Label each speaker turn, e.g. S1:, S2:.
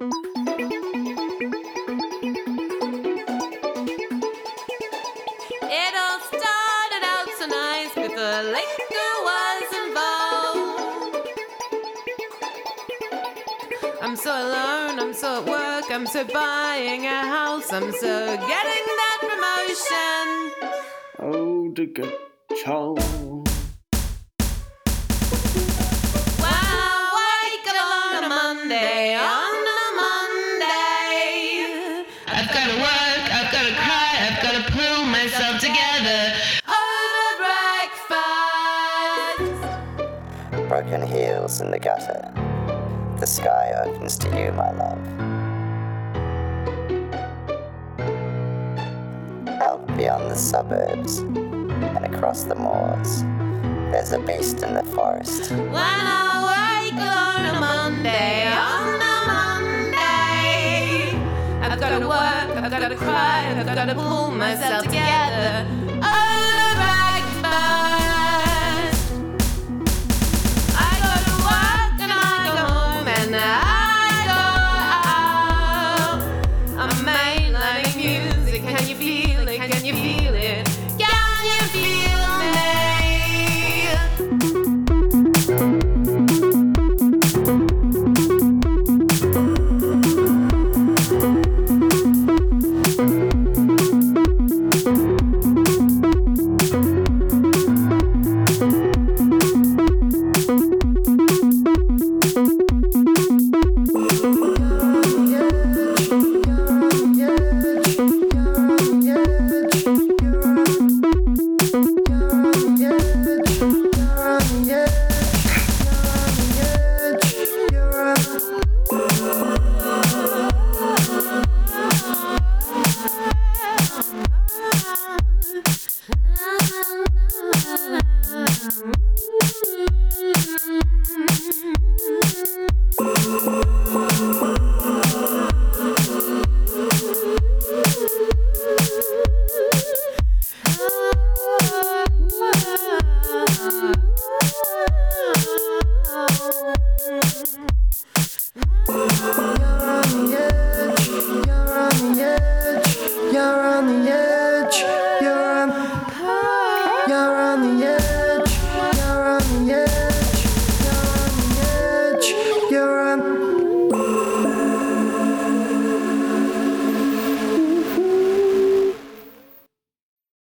S1: It all started out so nice liquor was involved. I'm so alone, I'm so at work, I'm so buying a house, I'm so getting that promotion.
S2: Oh, the good child.
S1: Monday.
S3: I've gotta work, I've gotta cry, I've gotta pull myself together.
S1: Over breakfast.
S4: Broken heels in the gutter. The sky opens to you, my love. Out beyond the suburbs and across the moors, there's a beast in the forest.
S1: When I wake on a Monday, on a Monday, I've gotta work, I've gotta cry, I've gotta pull myself together. Over